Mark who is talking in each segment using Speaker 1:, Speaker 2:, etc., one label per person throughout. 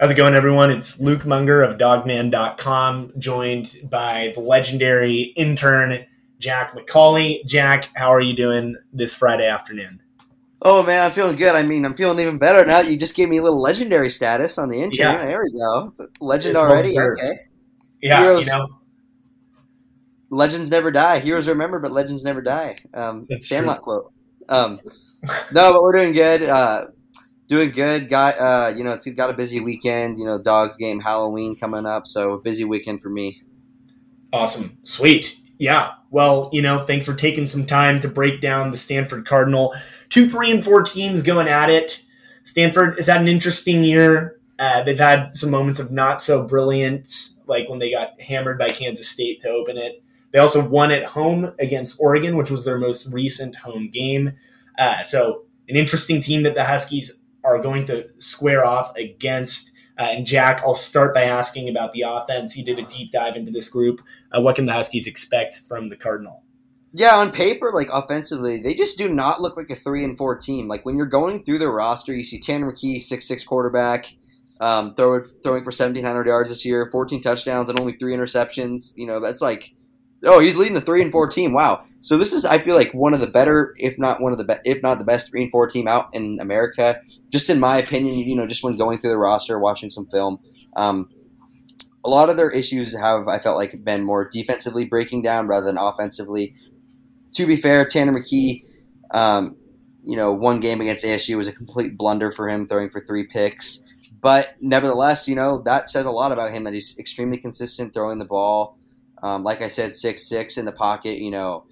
Speaker 1: How's it going, everyone? It's Luke Munger of dawgman.com, joined by the legendary intern, Jack McCauley. Jack, how are you doing this Friday afternoon?
Speaker 2: Oh, man, I'm feeling good. I mean, I'm feeling even better now. You just gave me a little legendary status on the intern.
Speaker 1: Yeah.
Speaker 2: There we go. Legend
Speaker 1: It's
Speaker 2: already. Okay.
Speaker 1: Yeah,
Speaker 2: Heroes-
Speaker 1: you know,
Speaker 2: Legends never die. Heroes remember, but legends never die. Um, Sandlot quote. Um, no, but we're doing good. Uh, doing good. Got uh, you know, it's got a busy weekend. You know, dogs game, Halloween coming up, so a busy weekend for me.
Speaker 1: awesome. Sweet. Yeah. Well, you know, thanks for taking some time to break down the Stanford Cardinal. Two, three, and four teams going at it. Stanford has had an interesting year. Uh, they've had some moments of not so brilliant, like when they got hammered by Kansas State to open it. They also won at home against Oregon, which was their most recent home game. Uh, so, an interesting team that the Huskies are going to square off against. Uh, and Jack, I'll start by asking about the offense. You did a deep dive into this group. Uh, what can the Huskies expect from the Cardinal?
Speaker 2: Yeah, on paper, like offensively, they just do not look like a three and four team. Like when you're going through their roster, you see Tanner McKee, six six quarterback, um, throwing throwing for seventeen hundred yards this year, fourteen touchdowns and only three interceptions. You know, that's like, oh, he's leading the three and four team. Wow. So this is, I feel like, one of the better, if not one of the be- if not the best three and four team out in America. Just in my opinion, you know, just when going through the roster, watching some film. Um, a lot of their issues have, I felt like, been more defensively breaking down rather than offensively to be fair, Tanner McKee, um, you know, one game against ASU was a complete blunder for him, throwing for three picks. But nevertheless, you know, that says a lot about him that he's extremely consistent throwing the ball. Um, like I said, six six in the pocket. You know,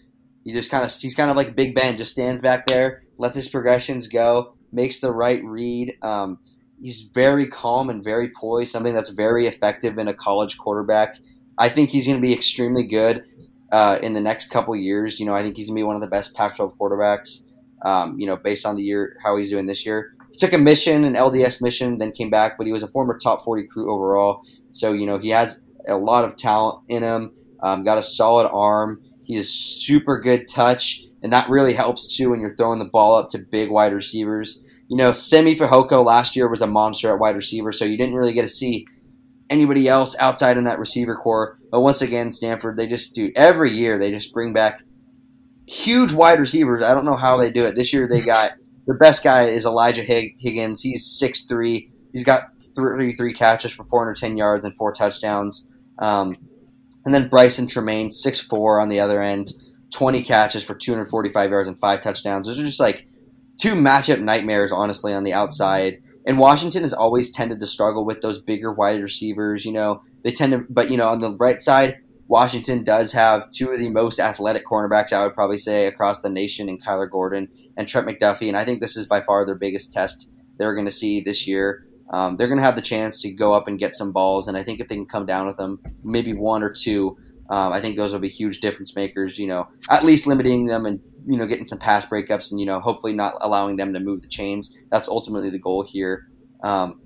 Speaker 2: he just kind of he's kind of like Big Ben, just stands back there, lets his progressions go, makes the right read. Um, he's very calm and very poised, something that's very effective in a college quarterback. I think he's going to be extremely good uh, in the next couple years. You know, I think he's gonna be one of the best Pac-12 quarterbacks. Um, you know, based on the year how he's doing this year. He took a mission, an LDS mission, then came back, but he was a former top 40 crew overall. So you know, he has a lot of talent in him. Um, got a solid arm. He has super good touch, and that really helps too when you're throwing the ball up to big wide receivers. You know, Simi Fehoko last year was a monster at wide receiver, so you didn't really get to see anybody else outside in that receiver core. But once again, Stanford, they just do every year they just bring back huge wide receivers. I don't know how they do it. This year they got the best guy is Elijah Higgins. He's 6'3". He's got 33 catches for 410 yards and four touchdowns. Um, and then Brycen Tremayne, 6'4", on the other end, 20 catches for 245 yards and five touchdowns. Those are just like two matchup nightmares, honestly, on the outside. And Washington has always tended to struggle with those bigger wide receivers. You know, they tend to, but you know, on the right side, Washington does have two of the most athletic cornerbacks, I would probably say, across the nation in Kyler Gordon and Trent McDuffie. And I think this is by far their biggest test they're going to see this year. Um, they're going to have the chance to go up and get some balls. And I think if they can come down with them, maybe one or two, um, I think those will be huge difference makers, you know, at least limiting them and, you know, getting some pass breakups and, you know, hopefully not allowing them to move the chains. That's ultimately the goal here. Um,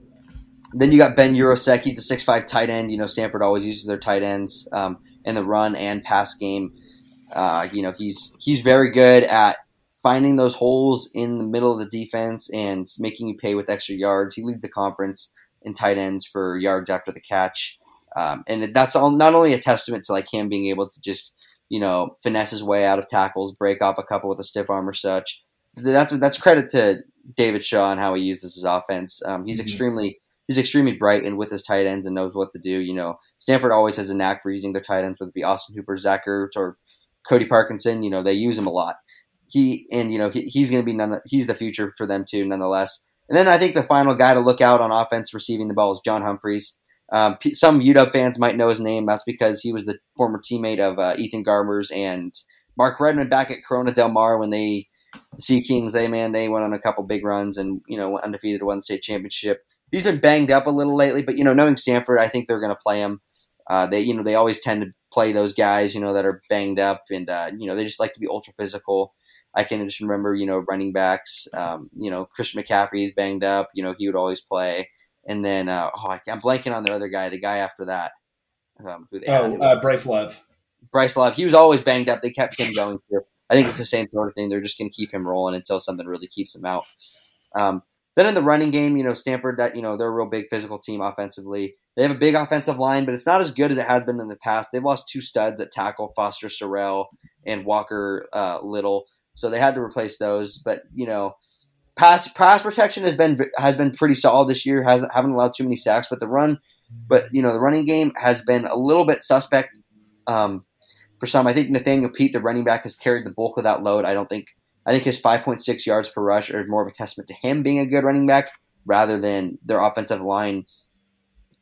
Speaker 2: then you got Ben Yurosek. He's a six-five tight end. You know, Stanford always uses their tight ends um, in the run and pass game. Uh, you know, he's he's very good at finding those holes in the middle of the defense and making you pay with extra yards. He leads the conference in tight ends for yards after the catch, um, and that's all, not only a testament to like him being able to just you know finesse his way out of tackles, break off a couple with a stiff arm or such. That's that's credit to David Shaw and how he uses his offense. Um, he's
Speaker 1: Mhm.
Speaker 2: extremely he's extremely bright and with his tight ends and knows what to do. You know, Stanford always has a knack for using their tight ends, whether it be Austin Hooper, Zach Ertz, or Colby Parkinson. You know, they use him a lot. He and you know he, he's going to be none. He's the future for them too, nonetheless. And then I think the final guy to look out on offense receiving the ball is John Humphreys. Um, some UW fans might know his name. That's because he was the former teammate of uh, Ethan Garbers and Mark Redman back at Corona Del Mar when they Sea Kings. They man, they went on a couple big runs and you know undefeated, won the state championship. He's been banged up a little lately, but you know, knowing Stanford, I think they're going to play him. Uh, they you know they always tend to play those guys you know that are banged up and uh, you know they just like to be ultra physical. I can just remember you know running backs. Um, you know Christian McCaffrey is banged up. You know he would always play. And then uh, oh, I'm blanking on the other guy, the guy after that.
Speaker 1: Um, who they oh, uh, Bryce Love.
Speaker 2: Bryce Love. He was always banged up. They kept him going through. I think it's the same sort of thing. They're just going to keep him rolling until something really keeps him out. Um, then in the running game, you know, Stanford, that you know, they're a real big physical team offensively. They have a big offensive line, but it's not as good as it has been in the past. They've lost two studs at tackle, Foster Sarell and Walker uh, Little, so they had to replace those. But you know, pass pass protection has been has been pretty solid this year. Hasn't haven't allowed too many sacks, but the run, but you know, the running game has been a little bit suspect. Um, for some, I think Nathaniel Peat, the running back, has carried the bulk of that load. I don't think I think his 5.6 yards per rush are more of a testament to him being a good running back rather than their offensive line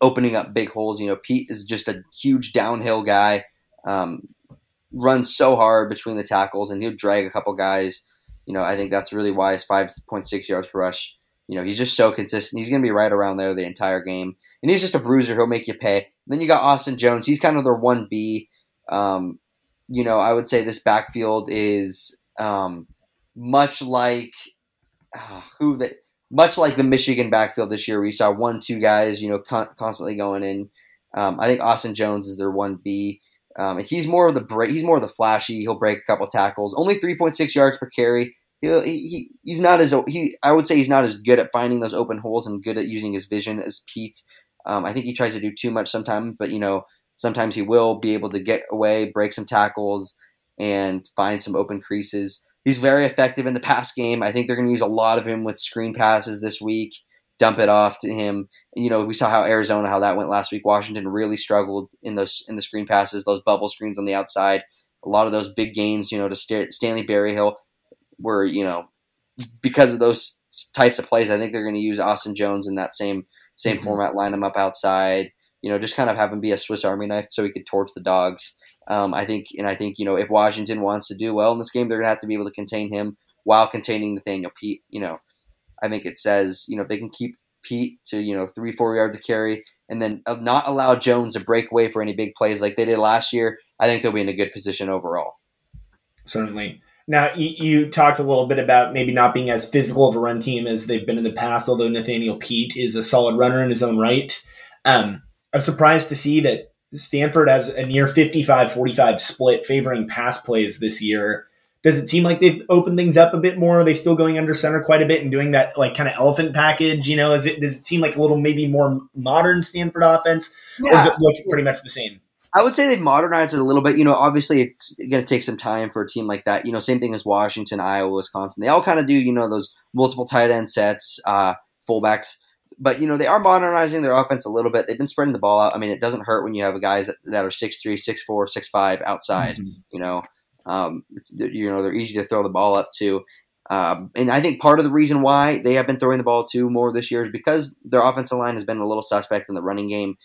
Speaker 2: opening up big holes. You know, Peat is just a huge downhill guy, um, runs so hard between the tackles, and he'll drag a couple guys. You know, I think that's really why his 5.6 yards per rush. You know, he's just so consistent. He's going to be right around there the entire game. And he's just a bruiser. He'll make you pay. And then you got Austin Jones. He's kind of their 1B. Um, you know, I would say this backfield is um, much like uh, who that much like the Michigan backfield this year. We saw one, two guys, you know, con- constantly going in. Um, I think Austin Jones is their one B. Um, and he's more of the. He's more of the flashy. He'll break a couple of tackles. Only three point six yards per carry. He, he he's not as he. I would say he's not as good at finding those open holes and good at using his vision as Peat. Um, I think he tries to do too much sometimes, but you know sometimes he will be able to get away, break some tackles, and find some open creases. He's very effective in the pass game. I think they're going to use a lot of him with screen passes this week. Dump it off to him. You know, we saw how Arizona how that went last week. Washington really struggled in those in the screen passes, those bubble screens on the outside. A lot of those big gains, you know, to Stanley Berryhill were, you know, because of those types of plays. I think they're going to use Austin Jones in that same same mm-hmm. format, line him up outside. You know, just kind of have him be a Swiss Army knife so he could torch the dogs. Um, I think, and I think you know, if Washington wants to do well in this game, they're gonna have to be able to contain him while containing Nathaniel Peat. You know, I think it says you know they can keep Peat to you know three four yards to carry, and then not allow Jones to break away for any big plays like they did last year. I think they'll be in a good position overall.
Speaker 1: Certainly. Now you, you, talked a little bit about maybe not being as physical of a run team as they've been in the past. Although Nathaniel Peat is a solid runner in his own right, um, I'm surprised to see that Stanford has a near 55 45 split favoring pass plays this year. Does it seem like they've opened things up a bit more? Are they still going under center quite a bit and doing that like kind of elephant package? You know, is it does it seem like a little maybe more modern Stanford offense? Yeah. Or does it look pretty much the same?
Speaker 2: I would say they've modernized it a little bit. You know, obviously it's going to take some time for a team like that. You know, same thing as Washington, Iowa, Wisconsin. They all kind of do, you know, those multiple tight end sets, uh, fullbacks but you know they are modernizing their offense a little bit. They've been spreading the ball out. I mean, it doesn't hurt when you have guys that, that are six three, six four, six five outside. Mm-hmm. You know, um, you know they're easy to throw the ball up to. Um, and I think part of the reason why they have been throwing the ball to more this year is because their offensive line has been a little suspect in the running game.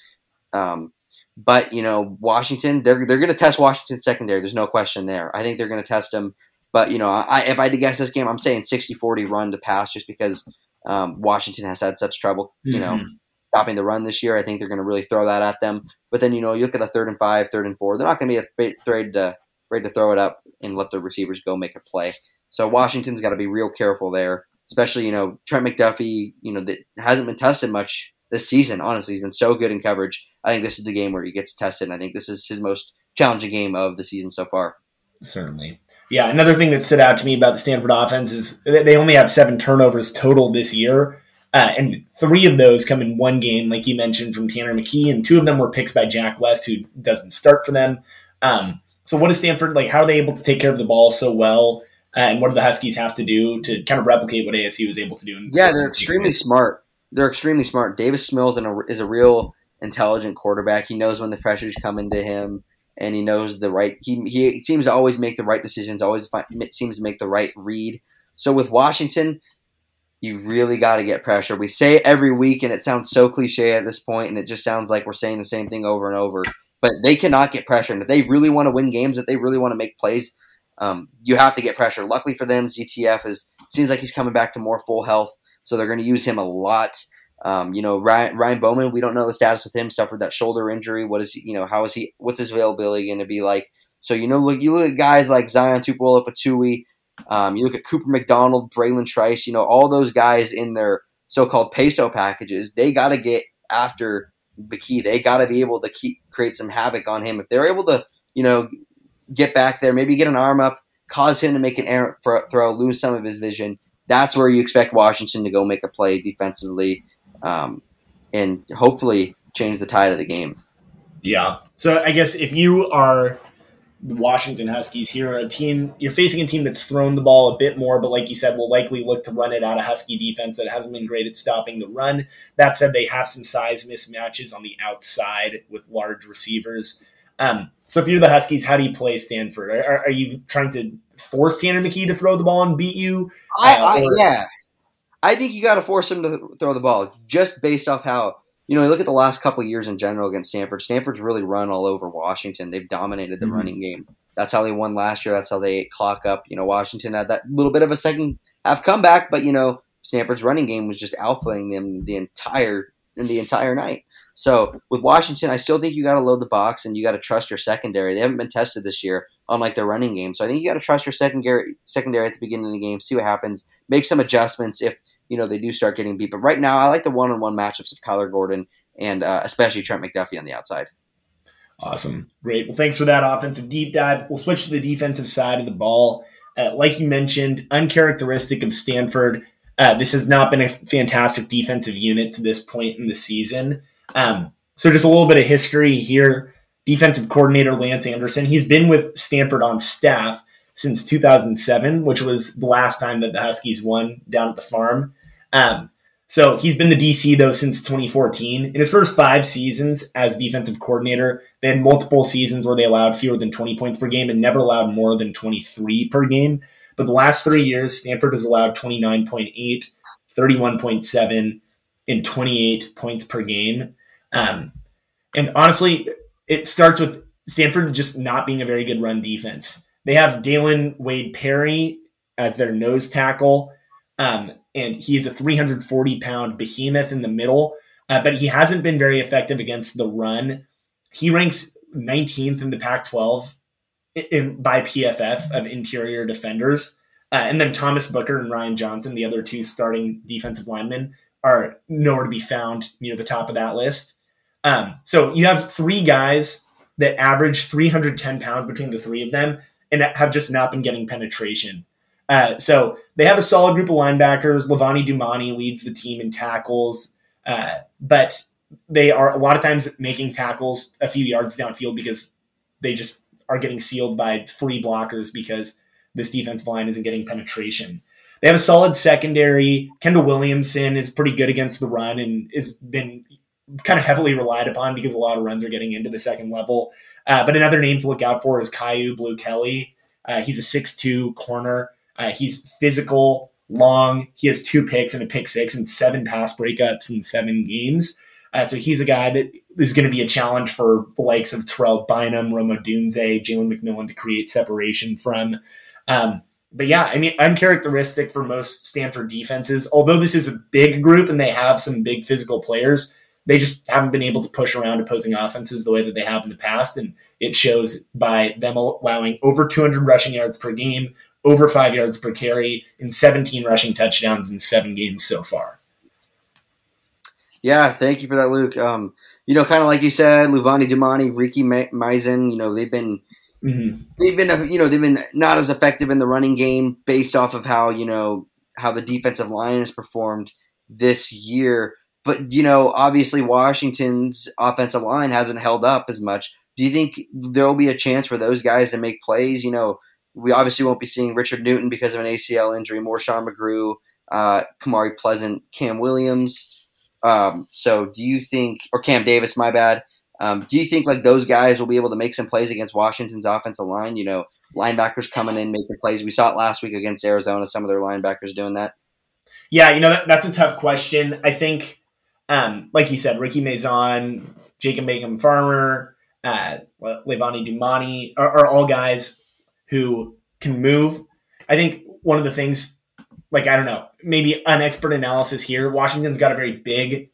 Speaker 2: Um, but you know, Washington, they're they're going to test Washington secondary. There's no question there. I think they're going to test them. But you know, I, if I had to guess this game, I'm saying 60-40 run to pass, just because um, Washington has had such trouble, you know, mm-hmm. stopping the run this year. I think they're going to really throw that at them. But then you know, you look at a third and five, third and four. They're not going to be afraid to afraid to throw it up and let the receivers go make a play. So Washington's got to be real careful there, especially you know Trent McDuffie. You know that hasn't been tested much this season. Honestly, he's been so good in coverage. I think this is the game where he gets tested. and I think this is his most challenging game of the season so far.
Speaker 1: Certainly. Yeah, another thing that stood out to me about the Stanford offense is they only have seven turnovers total this year. Uh, and three of those come in one game, like you mentioned, from Tanner McKee, and two of them were picks by Jack West, who doesn't start for them. Um, so, what is Stanford like? How are they able to take care of the ball so well? Uh, and what do the Huskies have to do to kind of replicate what ASU was able to do?
Speaker 2: yeah, they're extremely smart. They're extremely smart. Davis Mills is a real intelligent quarterback. He knows when the pressure's coming to him and he knows the right. He he seems to always make the right decisions. Always find, seems to make the right read. So with Washington, you really got to get pressure. We say it every week, and it sounds so cliche at this point, and it just sounds like we're saying the same thing over and over. But they cannot get pressure, and if they really want to win games, if they really want to make plays, um, you have to get pressure. Luckily for them, ZTF is seems like he's coming back to more full health, so they're going to use him a lot. Um, you know, Ryan, Ryan, Bowman, we don't know the status with him. Suffered that shoulder injury. What is he? You know, how is he? What's his availability going to be like? So you know, look, you look at guys like Zion Tupuola-Fetui. Um, you look at Cooper McDonald, Bralen Trice. You know, all those guys in their so-called peso packages. They got to get after Baki. They got to be able to keep create some havoc on him. If they're able to, you know, get back there, maybe get an arm up, cause him to make an errant throw, lose some of his vision. That's where you expect Washington to go make a play defensively, um, and hopefully change the tide of the game.
Speaker 1: Yeah. So I guess if you are the Washington Huskies here, a team you're facing a team that's thrown the ball a bit more, but like you said, will likely look to run it out of Husky defense that hasn't been great at stopping the run. That said, they have some size mismatches on the outside with large receivers. Um, so if you're the Huskies, how do you play Stanford? Are, are you trying to force Tanner McKee to throw the ball and beat you?
Speaker 2: I, uh, I, yeah, I think you got to force him to throw the ball just based off how you know. You look at the last couple years in general against Stanford. Stanford's really run all over Washington. They've dominated the mm-hmm. running game. That's how they won last year. That's how they clock up. You know, Washington had that little bit of a second half comeback, but you know, Stanford's running game was just alphaing them the entire in the entire night. So with Washington, I still think you got to load the box and you got to trust your secondary. They haven't been tested this year, unlike their running game. So I think you got to trust your secondary secondary at the beginning of the game, see what happens, make some adjustments if you know they do start getting beat. But right now, I like the one-on-one matchups of Kyler Gordon and uh, especially Trent McDuffie on the outside.
Speaker 1: Awesome, great. Well, thanks for that offensive deep dive. We'll switch to the defensive side of the ball. Uh, like you mentioned, uncharacteristic of Stanford. Uh, this has not been a fantastic defensive unit to this point in the season. Um, so just a little bit of history here. Defensive coordinator Lance Anderson. He's been with Stanford on staff since 2007, which was the last time that the Huskies won down at the farm. Um, so he's been the DC though since 2014. In his first five seasons as defensive coordinator, they had multiple seasons where they allowed fewer than 20 points per game and never allowed more than 23 per game. But the last three years, Stanford has allowed 29.8, 31.7, and 28 points per game. Um, and honestly, it starts with Stanford just not being a very good run defense. They have Dalyn Wade Perry as their nose tackle, um, and is a 340 pound behemoth in the middle, uh, but he hasn't been very effective against the run. He ranks 19th in the Pac 12 by PFF of interior defenders. Uh, and then Thomas Booker and Ryan Johnson, the other two starting defensive linemen, are nowhere to be found near the top of that list. Um, so you have three guys that average 310 pounds between the three of them and have just not been getting penetration. Uh, so they have a solid group of linebackers. Levani Damuni leads the team in tackles, uh, but they are a lot of times making tackles a few yards downfield because they just are getting sealed by free blockers because this defensive line isn't getting penetration. They have a solid secondary. Kendall Williamson is pretty good against the run and has been kind of heavily relied upon because a lot of runs are getting into the second level. Uh, but another name to look out for is Kyu Blue Kelly. Uh, he's a six-two corner. Uh, he's physical, long. He has two picks and a pick six and seven pass breakups in seven games. Uh, so he's a guy that is going to be a challenge for the likes of Terrell Bynum, Rome Odunze, Jalen McMillan to create separation from. Um, but yeah, I mean, uncharacteristic for most Stanford defenses. Although this is a big group and they have some big physical players, they just haven't been able to push around opposing offenses the way that they have in the past. And it shows by them allowing over 200 rushing yards per game, over five yards per carry, and 17 rushing touchdowns in seven games so far.
Speaker 2: Yeah, thank you for that, Luke. Um, you know, kind of like you said, Levani Damuni, Ricky Miezan, you know, they've been Mm-hmm. They've been, you know, they've been not as effective in the running game based off of how you know how the defensive line has performed this year. But you know, obviously Washington's offensive line hasn't held up as much. Do you think there will be a chance for those guys to make plays? You know, we obviously won't be seeing Richard Newton because of an ACL injury, more Sean McGrew, uh, Kamari Pleasant, Cam Williams. Um, so do you think, or Cam Davis, my bad. Um, do you think like those guys will be able to make some plays against Washington's offensive line? You know, linebackers coming in making plays. We saw it last week against Arizona. Some of their linebackers doing that.
Speaker 1: Yeah, you know that, that's a tough question. I think, um, like you said, Ricky Miezan, Jacob Mangum Farrar, uh, Levani Damuni are, are all guys who can move. I think one of the things, like I don't know, maybe an expert analysis here. Washington's got a very big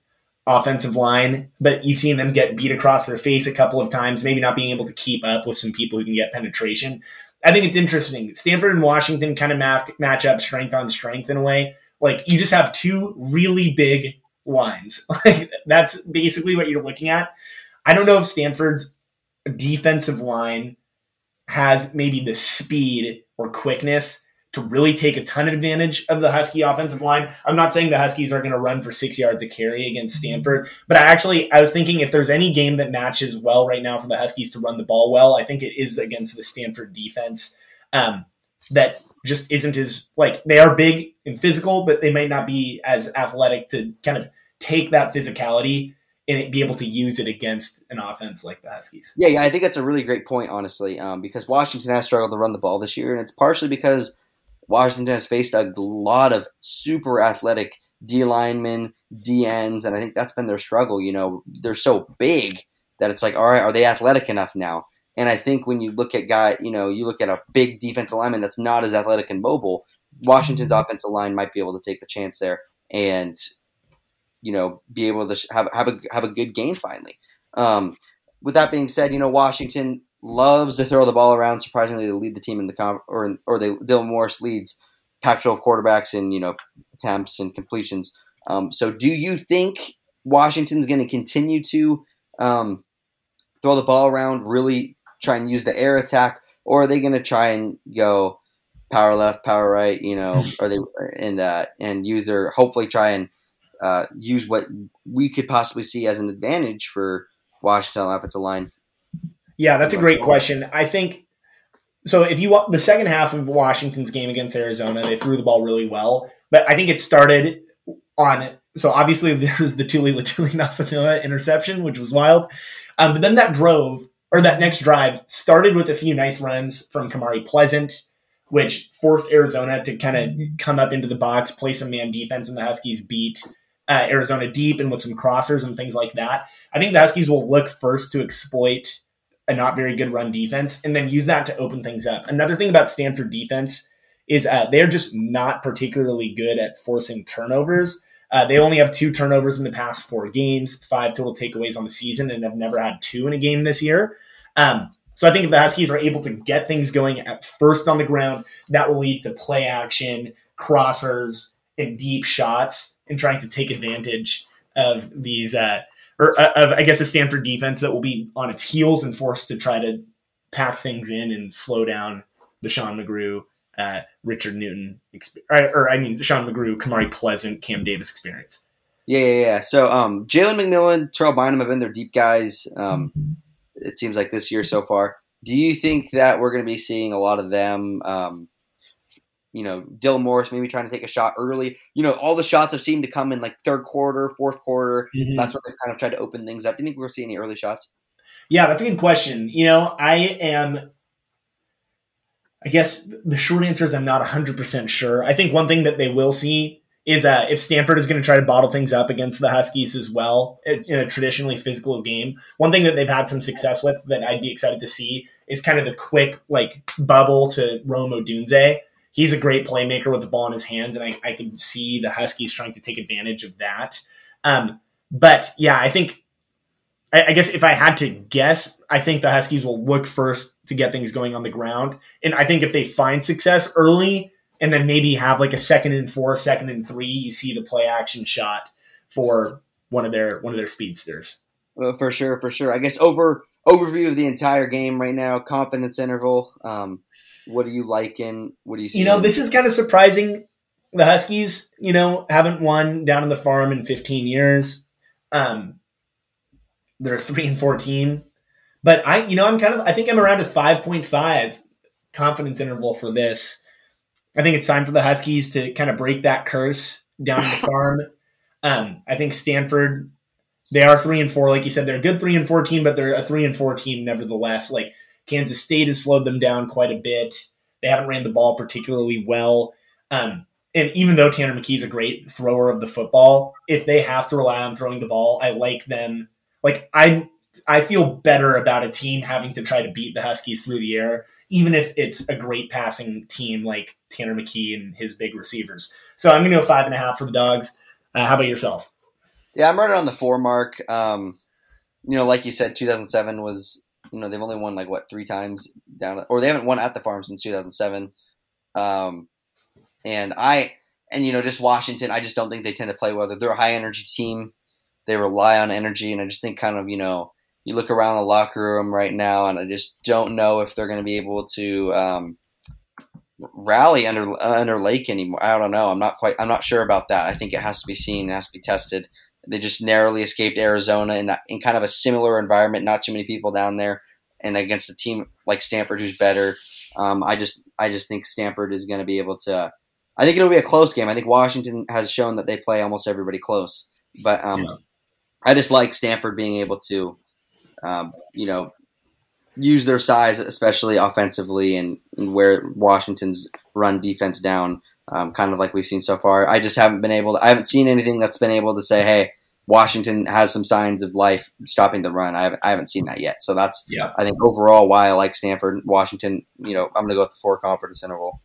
Speaker 1: offensive line, but you've seen them get beat across their face a couple of times, maybe not being able to keep up with some people who can get penetration. I think it's interesting. Stanford and Washington kind of map, match up strength on strength in a way. Like you just have two really big lines. Like that's basically what you're looking at. I don't know if Stanford's defensive line has maybe the speed or quickness to really take a ton of advantage of the Husky offensive line. I'm not saying the Huskies are going to run for six yards of carry against Stanford, but I actually I was thinking if there's any game that matches well right now for the Huskies to run the ball well, I think it is against the Stanford defense. Um, that just isn't as like they are big and physical, but they might not be as athletic to kind of take that physicality and be able to use it against an offense like the Huskies.
Speaker 2: Yeah, yeah, I think that's a really great point, honestly, um, because Washington has struggled to run the ball this year, and it's partially because Washington has faced a lot of super athletic D linemen, D ends, and I think that's been their struggle. You know, they're so big that it's like, all right, are they athletic enough now? And I think when you look at guy, you know, you look at a big defensive lineman that's not as athletic and mobile, Washington's offensive line might be able to take the chance there and, you know, be able to have have a have a good game finally. Um, with that being said, you know, Washington loves to throw the ball around. Surprisingly, they lead the team in the comp, or or they Dylan Morris leads Pac-12 quarterbacks in you know attempts and completions. Um, so, do you think Washington's going to continue to um, throw the ball around, really try and use the air attack, or are they going to try and go power left, power right? You know, are they and uh, and use their hopefully try and uh, use what we could possibly see as an advantage for Washington offensive line
Speaker 1: yeah, that's a great question. I think so. If you want the second half of Washington's game against Arizona, they threw the ball really well, but I think it started on. So obviously there's the Tuli Letuligasenoa interception, which was wild. Um, but then that drove or that next drive started with a few nice runs from Kamari Pleasant, which forced Arizona to kind of come up into the box, play some man defense, and the Huskies beat uh, Arizona deep and with some crossers and things like that. I think the Huskies will look first to exploit a not very good run defense and then use that to open things up. Another thing about Stanford defense is uh, they're just not particularly good at forcing turnovers. Uh, they only have two turnovers in the past four games, five total takeaways on the season, and have never had two in a game this year. Um, so I think if the Huskies are able to get things going at first on the ground, that will lead to play action, crossers, and deep shots, and trying to take advantage of these uh, or uh, of I guess a Stanford defense that will be on its heels and forced to try to pack things in and slow down the Sean McGrew, uh, Richard Newton, or, or, I mean Sean McGrew, Kamari Pleasant, Cam Davis experience.
Speaker 2: Yeah, yeah, yeah. So um, Jalen McMillan, Terrell Bynum have been their deep guys. Um, it seems like this year so far. Do you think that we're going to be seeing a lot of them um, you know, Dylan Morris maybe trying to take a shot early. You know, all the shots have seemed to come in like third quarter, fourth quarter. Mm-hmm. That's where they've kind of tried to open things up. Do you think we'll see any early shots?
Speaker 1: Yeah, that's a good question. You know, I am. I guess the short answer is I'm not 100% sure. I think one thing that they will see is uh, if Stanford is going to try to bottle things up against the Huskies as well in a traditionally physical game. One thing that they've had some success with that I'd be excited to see is kind of the quick like bubble to Rome Odunze he's a great playmaker with the ball in his hands, and I, I can see the Huskies trying to take advantage of that. Um, but yeah, I think I, I, guess if I had to guess, I think the Huskies will look first to get things going on the ground, and I think if they find success early, and then maybe have like a second and four, second and three, you see the play action shot for one of their one of their speedsters.
Speaker 2: Well, for sure, for sure. I guess over overview of the entire game right now, confidence interval. Um, what are you liking? What do you see?
Speaker 1: You know, this is kind of surprising. The Huskies, you know, haven't won down in the farm in 15 years. Um, they're three and 14, but I, you know, I'm kind of, I think I'm around a 5.5 confidence interval for this. I think it's time for the Huskies to kind of break that curse down the farm. Um, I think Stanford, they are three and four, like you said, they're a good three and fourteen, but they're a three and four team nevertheless. Like Kansas State has slowed them down quite a bit. They haven't ran the ball particularly well. Um, and even though Tanner McKee's a great thrower of the football, if they have to rely on throwing the ball, I like them. Like I I feel better about a team having to try to beat the Huskies through the air, even if it's a great passing team like Tanner McKee and his big receivers. So I'm going to go five and a half for the dogs. Uh, how about yourself?
Speaker 2: Yeah, I'm right around the four mark. Um, you know, like you said, 2007 was you know they've only won like what three times down, or they haven't won at the farm since 2007. Um, and I and you know just Washington, I just don't think they tend to play well. They're a high energy team. They rely on energy, and I just think kind of you know you look around the locker room right now, and I just don't know if they're going to be able to um, rally under under Lake anymore. I don't know. I'm not quite. I'm not sure about that. I think it has to be seen. It has to be tested. They just narrowly escaped Arizona in that in kind of a similar environment. Not too many people down there, and against a team like Stanford, who's better. Um, I just I just think Stanford is going to be able to. I think it'll be a close game. I think Washington has shown that they play almost everybody close, but um, yeah. I just like Stanford being able to, um, you know, use their size, especially offensively, and, and wear Washington's run defense down, um, kind of like we've seen so far. I just haven't been able to. I haven't seen anything that's been able to say, "Hey, Washington has some signs of life stopping the run." I haven't, I haven't seen that yet. So that's, yeah. I think, overall why I like Stanford, Washington. You know, I'm going to go with the four conference interval.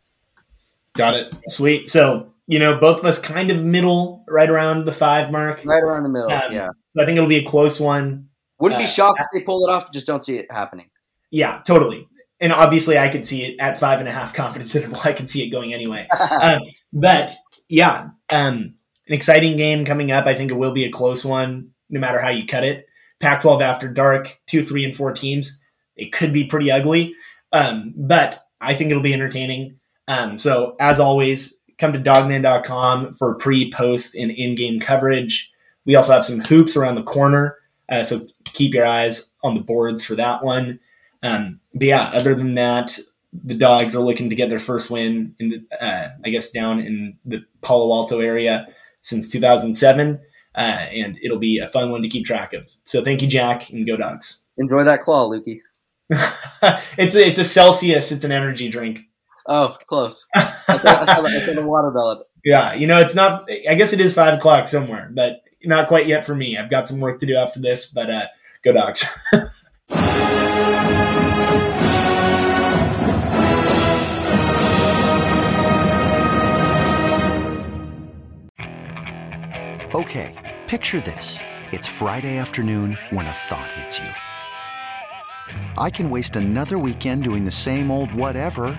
Speaker 1: Got it. Sweet. So you know, both of us kind of middle, right around the five mark.
Speaker 2: Right around the middle. Um,
Speaker 1: yeah. So I think it'll be a close one.
Speaker 2: Wouldn't uh, be shocked if they pull it off. Just don't see it happening.
Speaker 1: Yeah, totally. And obviously, I could see it at five and a half confidence interval. I can see it going anyway. um, but yeah, um, an exciting game coming up. I think it will be a close one, no matter how you cut it. Pac-12 after dark, two, three, and four teams. It could be pretty ugly, um, but I think it'll be entertaining. Um, so as always, come to dawgman.com for pre, post, and in-game coverage. We also have some hoops around the corner, uh, so keep your eyes on the boards for that one. Um, but yeah, other than that, the dogs are looking to get their first win in the, uh, I guess down in the Palo Alto area since 2007, uh, and it'll be a fun one to keep track of. So thank you, Jack, and go dogs.
Speaker 2: Enjoy that claw, Lukey.
Speaker 1: it's a, it's a Celsius. It's an energy drink.
Speaker 2: Oh, close. I saw, I saw, I saw the watermelon.
Speaker 1: Yeah, you know, it's not. I guess it is five o'clock somewhere, but not quite yet for me. I've got some work to do after this, but uh, go dogs.
Speaker 3: Okay, picture this. It's Friday afternoon when a thought hits you. I can waste another weekend doing the same old whatever,